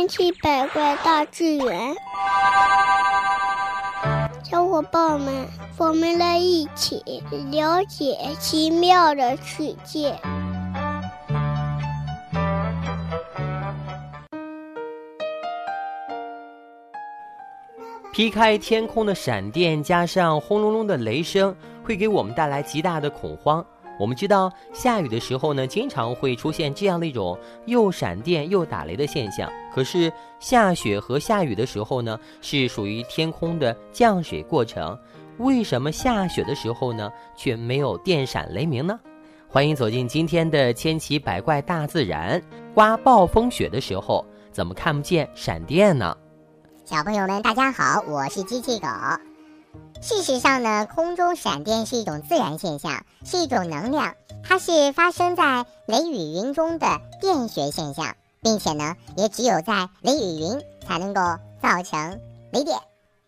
千奇百怪大自然，小伙伴们，我们来一起了解奇妙的世界。劈开天空的闪电，加上轰隆隆的雷声，会给我们带来极大的恐慌。我们知道，下雨的时候呢，经常会出现这样的一种又闪电又打雷的现象。可是下雪和下雨的时候呢，是属于天空的降水过程。为什么下雪的时候呢，却没有电闪雷鸣呢？欢迎走进今天的千奇百怪大自然。刮暴风雪的时候，怎么看不见闪电呢？小朋友们，大家好，我是机器狗。事实上呢，空中闪电是一种自然现象，是一种能量，它是发生在雷雨云中的电学现象，并且呢，也只有在雷雨云才能够造成雷电。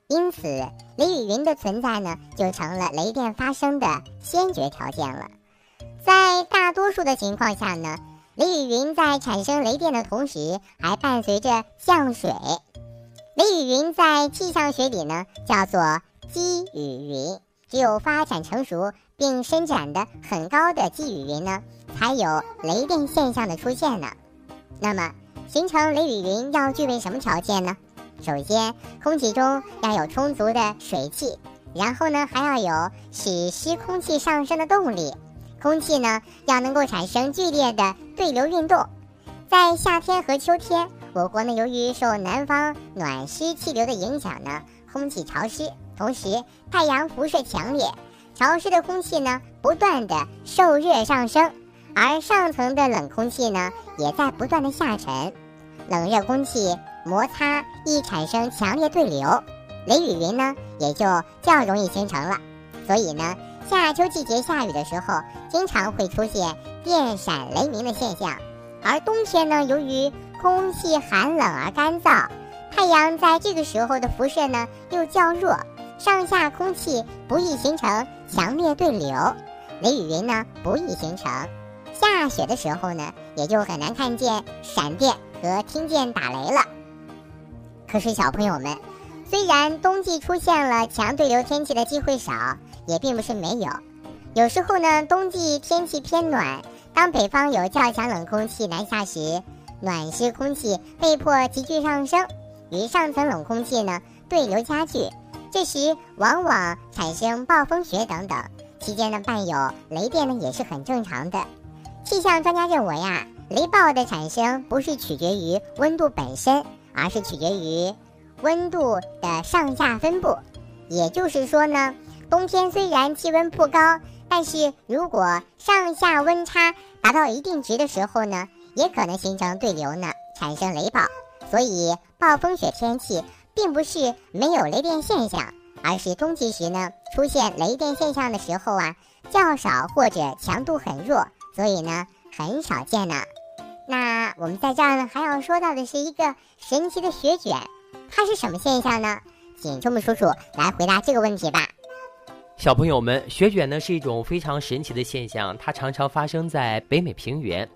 因此，雷雨云的存在呢，就成了雷电发生的先决条件了。在大多数的情况下呢，雷雨云在产生雷电的同时，还伴随着降水。雷雨云在气象学里呢叫做积雨云，只有发展成熟并伸展的很高的积雨云呢，才有雷电现象的出现呢。那么，形成雷雨云要具备什么条件呢？首先，空气中要有充足的水汽，然后呢，还要有使湿空气上升的动力，空气呢要能够产生剧烈的对流运动，在夏天和秋天。我国呢，由于受南方暖湿气流的影响呢，空气潮湿，同时太阳辐射强烈，潮湿的空气呢不断的受热上升，而上层的冷空气呢也在不断的下沉，冷热空气摩擦易产生强烈对流，雷雨云呢也就较容易形成了。所以呢，夏秋季节下雨的时候，经常会出现电闪雷鸣的现象，而冬天呢，由于空气寒冷而干燥，太阳在这个时候的辐射呢又较弱，上下空气不易形成强烈对流，雷雨云呢不易形成。下雪的时候呢，也就很难看见闪电和听见打雷了。可是小朋友们，虽然冬季出现了强对流天气的机会少，也并不是没有。有时候呢，冬季天气偏暖，当北方有较强冷空气南下时。暖湿空气被迫急剧上升，与上层冷空气呢对流加剧，这时往往产生暴风雪等等。期间呢伴有雷电呢也是很正常的。气象专家认为啊，雷暴的产生不是取决于温度本身，而是取决于温度的上下分布。也就是说呢，冬天虽然气温不高，但是如果上下温差达到一定值的时候呢。也可能形成对流呢，产生雷暴。所以暴风雪天气并不是没有雷电现象，而是冬季时呢出现雷电现象的时候啊较少或者强度很弱，所以呢很少见呢。那我们在这儿呢还要说到的是一个神奇的雪卷，它是什么现象呢？请周木叔叔来回答这个问题吧。小朋友们，雪卷呢是一种非常神奇的现象，它常常发生在北美平原。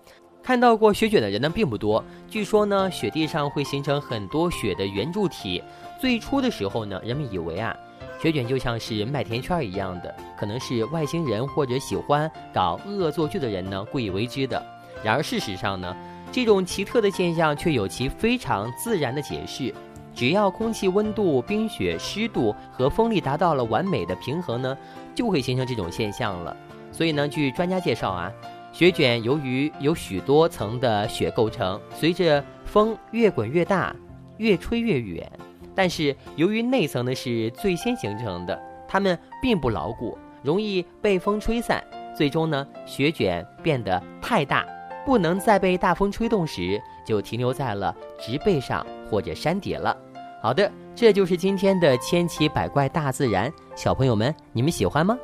看到过雪卷的人呢并不多。据说呢，雪地上会形成很多雪的圆柱体。最初的时候呢，人们以为啊，雪卷就像是麦田圈一样的，可能是外星人或者喜欢搞恶作剧的人呢故意为之的。然而事实上呢，这种奇特的现象却有其非常自然的解释。只要空气温度、冰雪湿度和风力达到了完美的平衡呢，就会形成这种现象了。所以呢，据专家介绍啊。雪卷由于有许多层的雪构成，随着风越滚越大，越吹越远。但是由于内层呢是最先形成的，它们并不牢固，容易被风吹散。最终呢，雪卷变得太大，不能再被大风吹动时，就停留在了植被上或者山底了。好的，这就是今天的千奇百怪大自然，小朋友们，你们喜欢吗？